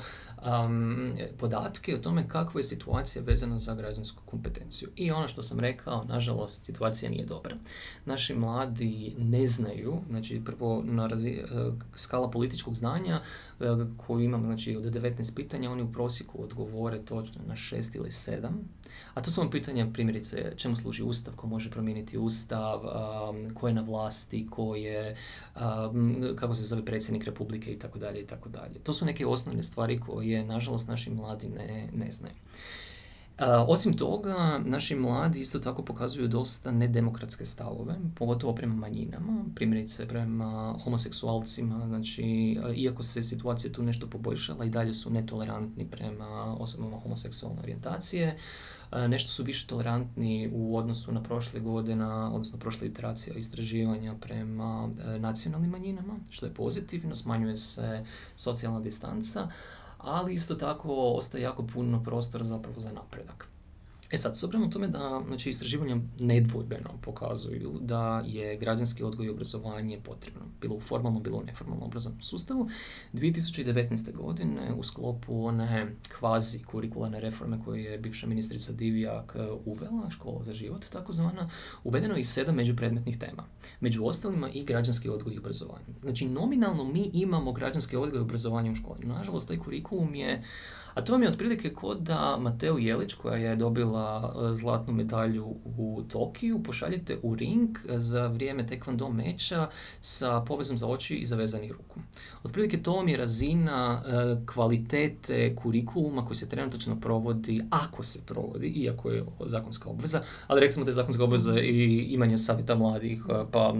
podatke o tome kakva je situacija vezana za građansku kompetenciju. I ono što sam rekao, nažalost, situacija nije dobra. Naši mladi ne znaju, znači prvo na razi, e, skala političkog znanja e, koju imam, znači od 19 pitanja, oni u prosjeku odgovore točno na 6 ili 7 a to su vam pitanja, primjerice, čemu služi ustav, ko može promijeniti ustav, um, ko je na vlasti, ko je, um, kako se zove predsjednik republike i tako dalje i tako dalje. To su neke osnovne stvari koje, nažalost, naši mladi ne, ne znaju. osim toga, naši mladi isto tako pokazuju dosta nedemokratske stavove, pogotovo prema manjinama, primjerice prema homoseksualcima, znači, iako se situacija tu nešto poboljšala i dalje su netolerantni prema osobama homoseksualne orijentacije, nešto su više tolerantni u odnosu na prošle godina, odnosno prošle iteracije istraživanja prema e, nacionalnim manjinama, što je pozitivno, smanjuje se socijalna distanca, ali isto tako ostaje jako puno prostora zapravo za napredak. E sad, s obzirom tome da znači, istraživanja nedvojbeno pokazuju da je građanski odgoj i obrazovanje potrebno, bilo u formalnom, bilo u neformalnom obrazovnom sustavu, 2019. godine u sklopu one kvazi kurikularne reforme koje je bivša ministrica Divijak e, uvela, škola za život takozvana, uvedeno je i sedam međupredmetnih tema. Među ostalima i građanski odgoj i obrazovanje. Znači, nominalno mi imamo građanski odgoj i obrazovanje u školi. Nažalost, taj kurikulum je a to vam je otprilike kod da Mateo Jelić, koja je dobila e, zlatnu medalju u Tokiju, pošaljete u ring za vrijeme tekvando meča sa povezom za oči i zavezanih ruku. Otprilike to vam je razina e, kvalitete kurikuluma koji se trenutno provodi, ako se provodi, iako je zakonska obveza, ali recimo da je zakonska obveza i imanje savjeta mladih, e, pa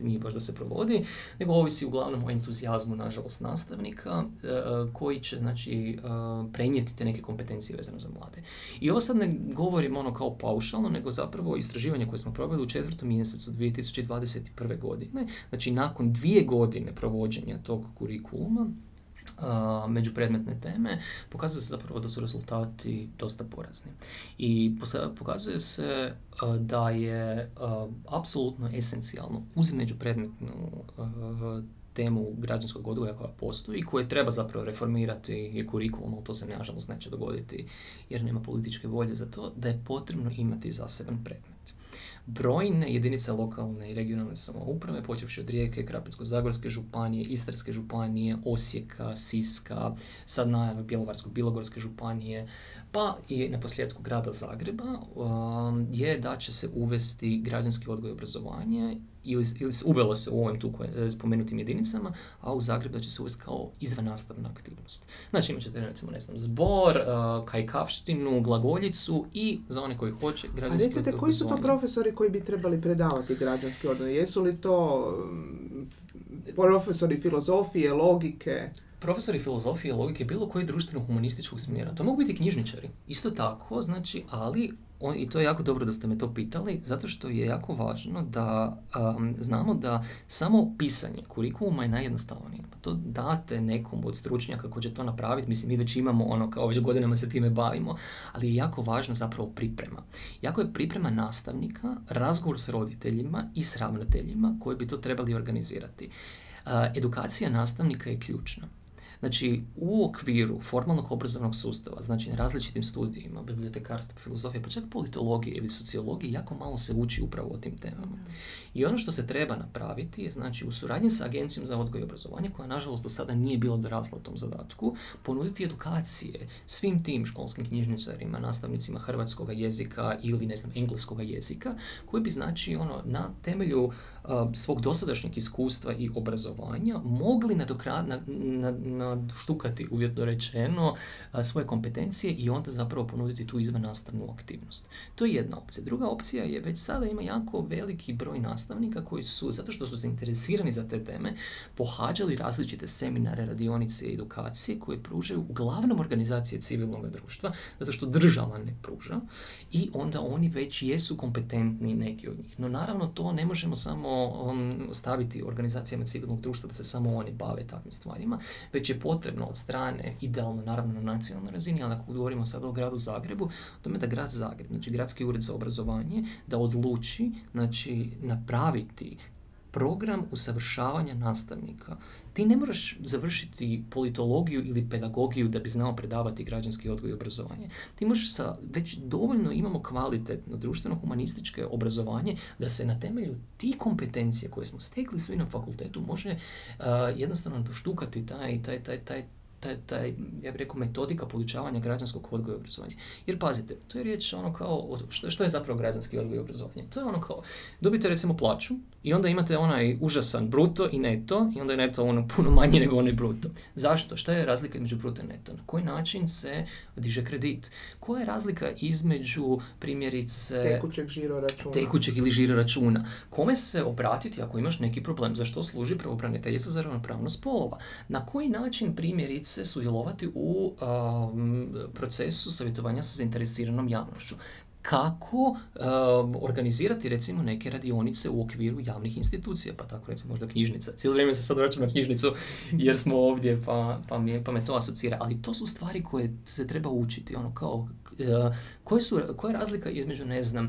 nije baš da se provodi, nego ovisi uglavnom o entuzijazmu, nažalost, nastavnika, koji će, znači, prenijeti te neke kompetencije vezane za mlade. I ovo sad ne govorim ono kao paušalno, nego zapravo istraživanje koje smo proveli u četvrtom mjesecu 2021. godine, znači nakon dvije godine provođenja tog kurikuluma, Uh, međupredmetne teme, pokazuje se zapravo da su rezultati dosta porazni. I pokazuje se da je apsolutno esencijalno uz međupredmetnu temu građanskog odgoja koja postoji i koje treba zapravo reformirati i kurikulum, ali to se nažalost neće dogoditi jer nema političke volje za to, da je potrebno imati zaseban predmet. Brojne jedinice lokalne i regionalne samouprave, počevši od Rijeke, Krapinsko-Zagorske županije, Istarske županije, Osijeka, Siska, sad najave Bjelovarsko-Bilogorske županije, pa i na posljedku grada Zagreba, um, je da će se uvesti građanski odgoj i obrazovanje ili, ili uvelo se u ovim tu e, spomenutim jedinicama, a u Zagrebu da će se uvesti kao izvannastavna aktivnost. Znači imat ćete recimo, ne znam, zbor, uh, kajkavštinu, glagoljicu i za one koji hoće građanski A recite, koji su to profesori koji bi trebali predavati građanski odgoj? Jesu li to mm, profesori filozofije, logike? Profesori filozofije, logike, bilo koji društveno-humanističkog smjera. To mogu biti knjižničari. Isto tako, znači, ali on, i to je jako dobro da ste me to pitali, zato što je jako važno da um, znamo da samo pisanje kurikuluma je najjednostavnije. Pa to date nekom od stručnjaka koji će to napraviti, mislim mi već imamo ono, kao već godinama se time bavimo, ali je jako važno zapravo priprema. Jako je priprema nastavnika, razgovor s roditeljima i s ravnateljima koji bi to trebali organizirati. Uh, edukacija nastavnika je ključna. Znači, u okviru formalnog obrazovnog sustava, znači na različitim studijima, bibliotekarstvo, filozofija, pa čak politologije ili sociologije, jako malo se uči upravo o tim temama. I ono što se treba napraviti je, znači, u suradnji sa Agencijom za odgoj i obrazovanje, koja nažalost do sada nije bila dorasla tom zadatku, ponuditi edukacije svim tim školskim knjižničarima, nastavnicima hrvatskog jezika ili, ne znam, engleskog jezika, koji bi, znači, ono, na temelju svog dosadašnjeg iskustva i obrazovanja mogli nadštukati, uvjetno rečeno, svoje kompetencije i onda zapravo ponuditi tu izvan nastavnu aktivnost. To je jedna opcija. Druga opcija je već sada ima jako veliki broj nastavnika koji su, zato što su zainteresirani za te teme, pohađali različite seminare, radionice i edukacije koje pružaju uglavnom organizacije civilnog društva, zato što država ne pruža i onda oni već jesu kompetentni neki od njih. No naravno to ne možemo samo um, staviti organizacijama civilnog društva da se samo oni bave takvim stvarima, već je potrebno od strane, idealno naravno na nacionalnoj razini, ali ako govorimo sad o gradu Zagrebu, tome da grad Zagreb, znači gradski ured za obrazovanje, da odluči znači, napraviti program usavršavanja nastavnika. Ti ne moraš završiti politologiju ili pedagogiju da bi znao predavati građanski odgoj i obrazovanje. Ti možeš sa, već dovoljno imamo kvalitetno društveno-humanističke obrazovanje da se na temelju tih kompetencija koje smo stekli svi na fakultetu može uh, jednostavno doštukati taj, taj, taj, taj taj, taj, ja bih rekao, metodika podučavanja građanskog odgoja i obrazovanja. Jer pazite, to je riječ ono kao, što, što je zapravo građanski odgoj i obrazovanje? To je ono kao, dobite recimo plaću i onda imate onaj užasan bruto i neto i onda je neto ono puno manje nego onaj bruto. Zašto? Šta je razlika između bruto i neto? Na koji način se diže kredit? Koja je razlika između primjerice tekućeg žiro računa? Tekućeg ili žiro računa. Kome se obratiti ako imaš neki problem? Za što služi pravobraniteljica za ravnopravnost spolova? Na koji način primjerice sudjelovati u procesu savjetovanja sa zainteresiranom javnošću kako organizirati recimo neke radionice u okviru javnih institucija, pa tako recimo možda knjižnica. Cijelo vrijeme se sad vraćam na knjižnicu jer smo ovdje pa, pa, mi, pa me to asocira. Ali to su stvari koje se treba učiti. Ono kao E, koje su, koja je razlika između, ne znam,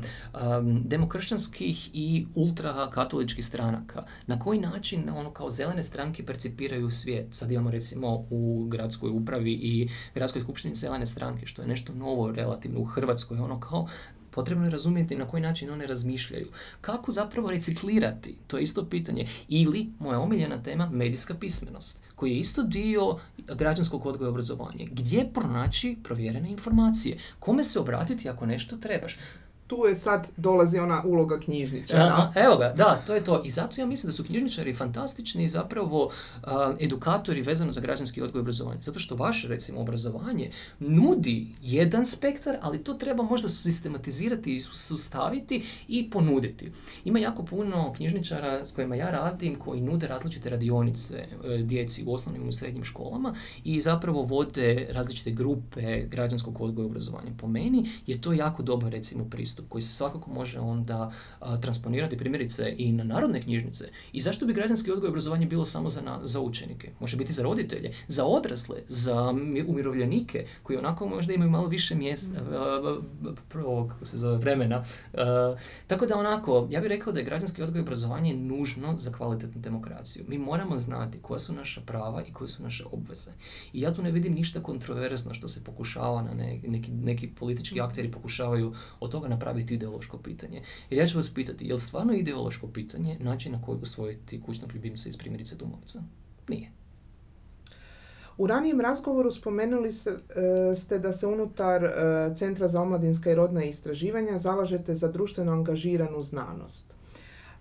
demokršćanskih i ultrakatoličkih stranaka? Na koji način ono kao zelene stranke percipiraju svijet? Sad imamo recimo u gradskoj upravi i gradskoj skupštini zelene stranke, što je nešto novo relativno u Hrvatskoj. Ono kao Potrebno je razumjeti na koji način one razmišljaju. Kako zapravo reciklirati? To je isto pitanje. Ili, moja omiljena tema, medijska pismenost, koji je isto dio građanskog odgoja i obrazovanja. Gdje pronaći provjerene informacije? Kome se obratiti ako nešto trebaš? Tu je sad dolazi ona uloga knjižničara. evo ga, da, to je to. I zato ja mislim da su knjižničari fantastični zapravo edukatori vezano za građanski odgoj i obrazovanje. Zato što vaše, recimo, obrazovanje nudi jedan spektar, ali to treba možda sistematizirati i sustaviti i ponuditi. Ima jako puno knjižničara s kojima ja radim koji nude različite radionice e, djeci u osnovnim i srednjim školama i zapravo vode različite grupe građanskog odgoja i obrazovanja. Po meni je to jako dobar, recimo, pristup pristup koji se svakako može onda transponirati primjerice i na narodne knjižnice. I zašto bi građanski odgoj i obrazovanje bilo samo za, na, za učenike? Može biti za roditelje, za odrasle, za umirovljenike koji onako možda imaju malo više mjesta, mm. kako se zove, vremena. tako da onako, ja bih rekao da je građanski odgoj i obrazovanje nužno za kvalitetnu demokraciju. Mi moramo znati koja su naša prava i koje su naše obveze. I ja tu ne vidim ništa kontroverzno što se pokušava na neki, neki politički akteri pokušavaju od toga napraviti napraviti ideološko pitanje. Jer ja ću vas pitati, je li stvarno ideološko pitanje način na koji usvojiti kućnog ljubimca iz primjerice Dumovca? Nije. U ranijem razgovoru spomenuli e, ste da se unutar e, Centra za omladinska i rodna istraživanja zalažete za društveno angažiranu znanost.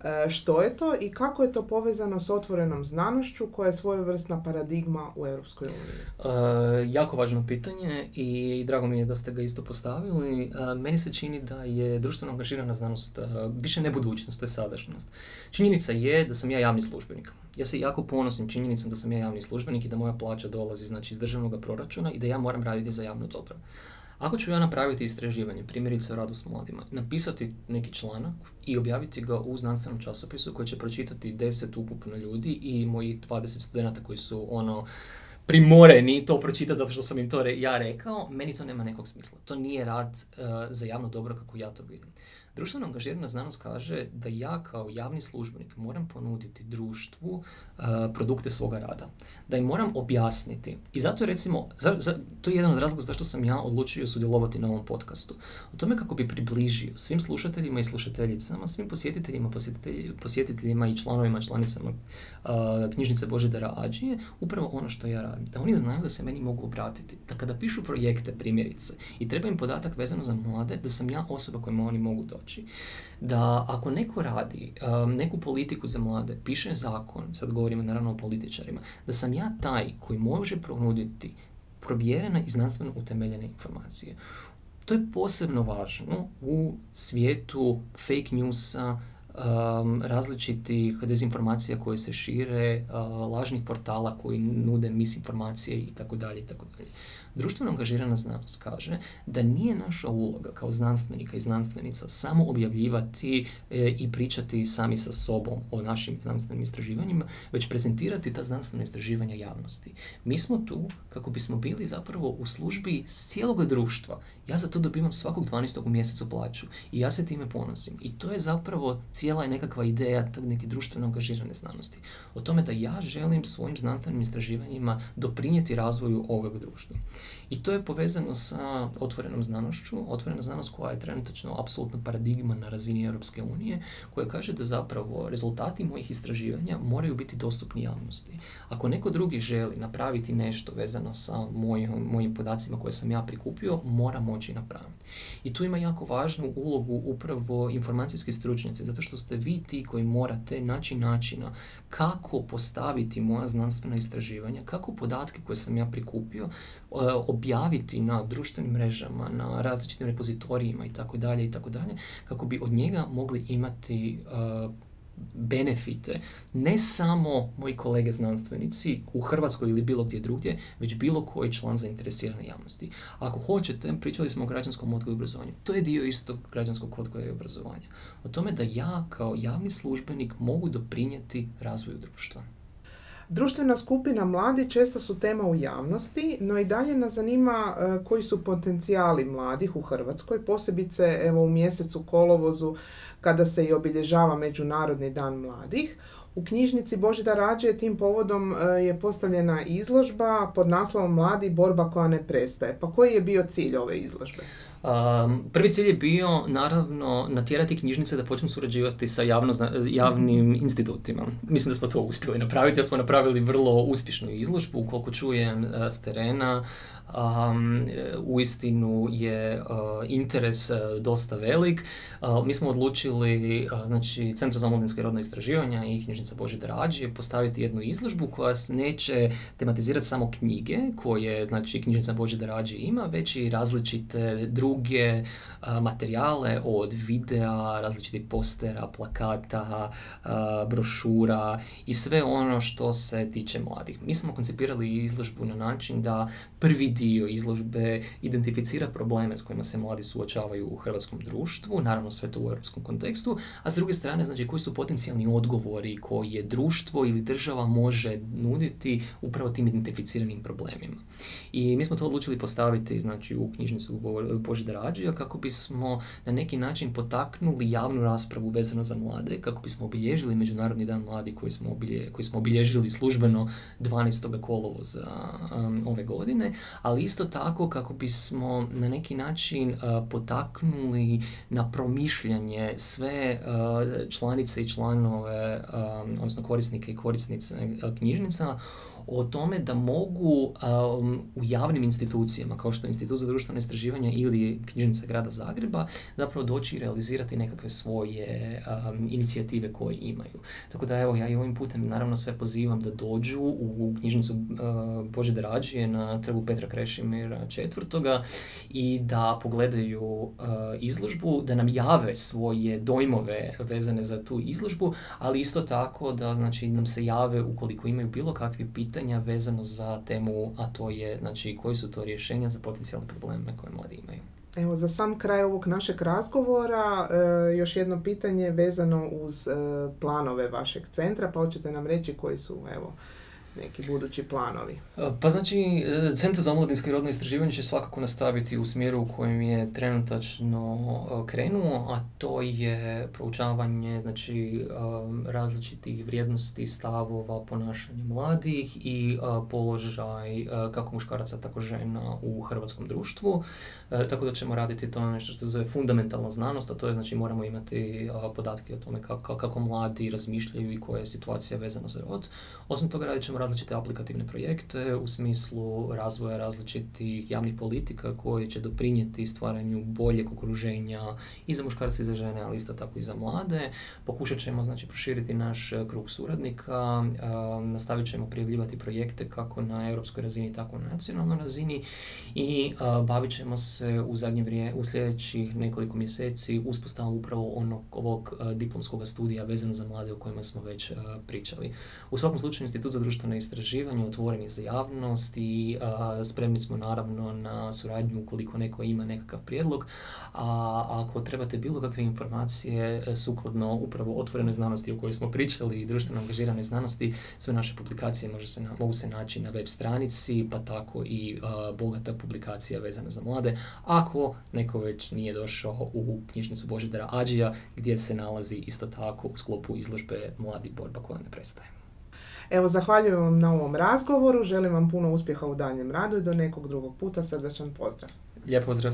E, što je to i kako je to povezano s otvorenom znanošću koja je svojevrsna paradigma u Europskoj uniji? E, jako važno pitanje i drago mi je da ste ga isto postavili. E, meni se čini da je društveno angažirana znanost više ne budućnost, to je sadašnjost. Činjenica je da sam ja javni službenik. Ja se jako ponosim činjenicom da sam ja javni službenik i da moja plaća dolazi znači, iz državnog proračuna i da ja moram raditi za javno dobro. Ako ću ja napraviti istraživanje, primjerice o radu s mladima, napisati neki članak i objaviti ga u znanstvenom časopisu koji će pročitati 10 ukupno ljudi i moji 20 studenta koji su ono primoreni to pročitati zato što sam im to ja rekao, meni to nema nekog smisla. To nije rad uh, za javno dobro kako ja to vidim. Društveno angažirana znanost kaže da ja kao javni službenik moram ponuditi društvu uh, produkte svoga rada. Da im moram objasniti. I zato recimo, za, za, to je jedan od razloga zašto sam ja odlučio sudjelovati na ovom podcastu. O tome kako bi približio svim slušateljima i slušateljicama, svim posjetiteljima, posjetiteljima i članovima, članicama uh, knjižnice Božidara Ađije, upravo ono što ja radim. Da oni znaju da se meni mogu obratiti. Da kada pišu projekte, primjerice, i treba im podatak vezano za mlade, da sam ja osoba kojima oni mogu doći. Znači, da ako neko radi um, neku politiku za mlade, piše zakon, sad govorimo naravno o političarima, da sam ja taj koji može ponuditi provjerene i znanstveno utemeljene informacije. To je posebno važno u svijetu fake newsa, um, različitih dezinformacija koje se šire, uh, lažnih portala koji nude misinformacije i tako dalje i tako dalje. Društveno angažirana znanost kaže da nije naša uloga kao znanstvenika i znanstvenica samo objavljivati e, i pričati sami sa sobom o našim znanstvenim istraživanjima, već prezentirati ta znanstvena istraživanja javnosti. Mi smo tu kako bismo bili zapravo u službi cijelog društva. Ja za to dobivam svakog 12. u mjesecu plaću i ja se time ponosim. I to je zapravo cijela nekakva ideja tog neke društveno angažirane znanosti. O tome da ja želim svojim znanstvenim istraživanjima doprinijeti razvoju ovog društva. I to je povezano sa otvorenom znanošću, otvorena znanost koja je trenutačno apsolutno paradigma na razini Europske unije, koja kaže da zapravo rezultati mojih istraživanja moraju biti dostupni javnosti. Ako neko drugi želi napraviti nešto vezano sa mojim, mojim podacima koje sam ja prikupio, mora moći napraviti. I tu ima jako važnu ulogu upravo informacijski stručnjaci, zato što ste vi ti koji morate naći načina kako postaviti moja znanstvena istraživanja, kako podatke koje sam ja prikupio e, objaviti na društvenim mrežama, na različitim repozitorijima i tako dalje i tako dalje, kako bi od njega mogli imati e, benefite ne samo moji kolege znanstvenici u Hrvatskoj ili bilo gdje drugdje, već bilo koji član zainteresirane javnosti. Ako hoćete, pričali smo o građanskom odgoju i obrazovanju. To je dio istog građanskog odgoja i obrazovanja. O tome da ja kao javni službenik mogu doprinijeti razvoju društva. Društvena skupina mladi često su tema u javnosti, no i dalje nas zanima e, koji su potencijali mladih u Hrvatskoj, posebice evo u mjesecu kolovozu kada se i obilježava Međunarodni dan mladih. U knjižnici Božidar Rađe tim povodom e, je postavljena izložba pod naslovom Mladi borba koja ne prestaje. Pa koji je bio cilj ove izložbe? Prvi cilj je bio naravno natjerati knjižnice da počnu surađivati sa javno, javnim institutima. Mislim da smo to uspjeli napraviti, jer smo napravili vrlo uspješnu izložbu, koliko čujem e, s terena um, uistinu je uh, interes uh, dosta velik. Uh, mi smo odlučili, znači, Centar za omladinsko i rodno istraživanja i knjižnica Boži Rađi postaviti jednu izložbu koja neće tematizirati samo knjige koje, znači, knjižnica Boži Rađi ima, već i različite druge materijale od videa, različitih postera, plakata, brošura i sve ono što se tiče mladih. Mi smo koncipirali izložbu na način da prvi dio izložbe identificira probleme s kojima se mladi suočavaju u hrvatskom društvu, naravno sve to u europskom kontekstu, a s druge strane znači koji su potencijalni odgovori koje društvo ili država može nuditi upravo tim identificiranim problemima. I mi smo to odlučili postaviti znači u knjižnicu Božida Rađija kako bismo na neki način potaknuli javnu raspravu vezano za mlade, kako bismo obilježili Međunarodni dan mladi koji smo, obilje, koji smo obilježili službeno 12. kolovoza um, ove godine, ali isto tako kako bismo na neki način uh, potaknuli na promišljanje sve uh, članice i članove, um, odnosno korisnike i korisnice knjižnica o tome da mogu um, u javnim institucijama, kao što je Institut za društveno istraživanje ili knjižnica grada Zagreba, zapravo doći i realizirati nekakve svoje um, inicijative koje imaju. Tako da evo, ja i ovim putem naravno sve pozivam da dođu u knjižnicu uh, Bože Rađije na trgu Petra Krešimira četvrtoga i da pogledaju uh, izložbu, da nam jave svoje dojmove vezane za tu izložbu, ali isto tako da znači, nam se jave ukoliko imaju bilo kakvi pitanja pitanja vezano za temu, a to je znači, koji su to rješenja za potencijalne probleme koje mladi imaju. Evo, za sam kraj ovog našeg razgovora, e, još jedno pitanje vezano uz e, planove vašeg centra, pa hoćete nam reći koji su, evo, neki budući planovi? E, pa znači, e, Centar za omladinsko i rodno istraživanje će svakako nastaviti u smjeru u kojem je trenutačno e, krenuo, a to je proučavanje znači, različitih vrijednosti, stavova, ponašanja mladih i položaj kako muškaraca, tako žena u hrvatskom društvu. Tako da ćemo raditi to nešto što se zove fundamentalna znanost, a to je znači moramo imati podatke o tome kako, kako mladi razmišljaju i koja je situacija vezana za rod. Osim toga radit ćemo različite aplikativne projekte u smislu razvoja različitih javnih politika koji će doprinijeti stvaranju boljeg okruženja i za muškarce i za žene, ali isto tako i za mlade. Pokušat ćemo znači, proširiti naš krug suradnika, nastavit ćemo prijavljivati projekte kako na europskoj razini, tako na nacionalnoj razini i bavit ćemo se u zadnje vrijeme, u sljedećih nekoliko mjeseci uspostavom upravo onog ovog diplomskog studija vezano za mlade o kojima smo već pričali. U svakom slučaju Institut za društvene društveno istraživanje, otvoreni za javnost i spremni smo naravno na suradnju ukoliko neko ima nekakav prijedlog. A ako trebate bilo kakve informacije e, sukladno upravo otvorenoj znanosti o kojoj smo pričali i društveno angažiranoj znanosti, sve naše publikacije može se, mogu se naći na web stranici, pa tako i bogata publikacija vezana za mlade. Ako neko već nije došao u knjižnicu Božidara Ađija, gdje se nalazi isto tako u sklopu izložbe Mladi borba koja ne prestaje. Evo, zahvaljujem vam na ovom razgovoru, želim vam puno uspjeha u daljem radu i do nekog drugog puta srdačan pozdrav. Lijep pozdrav.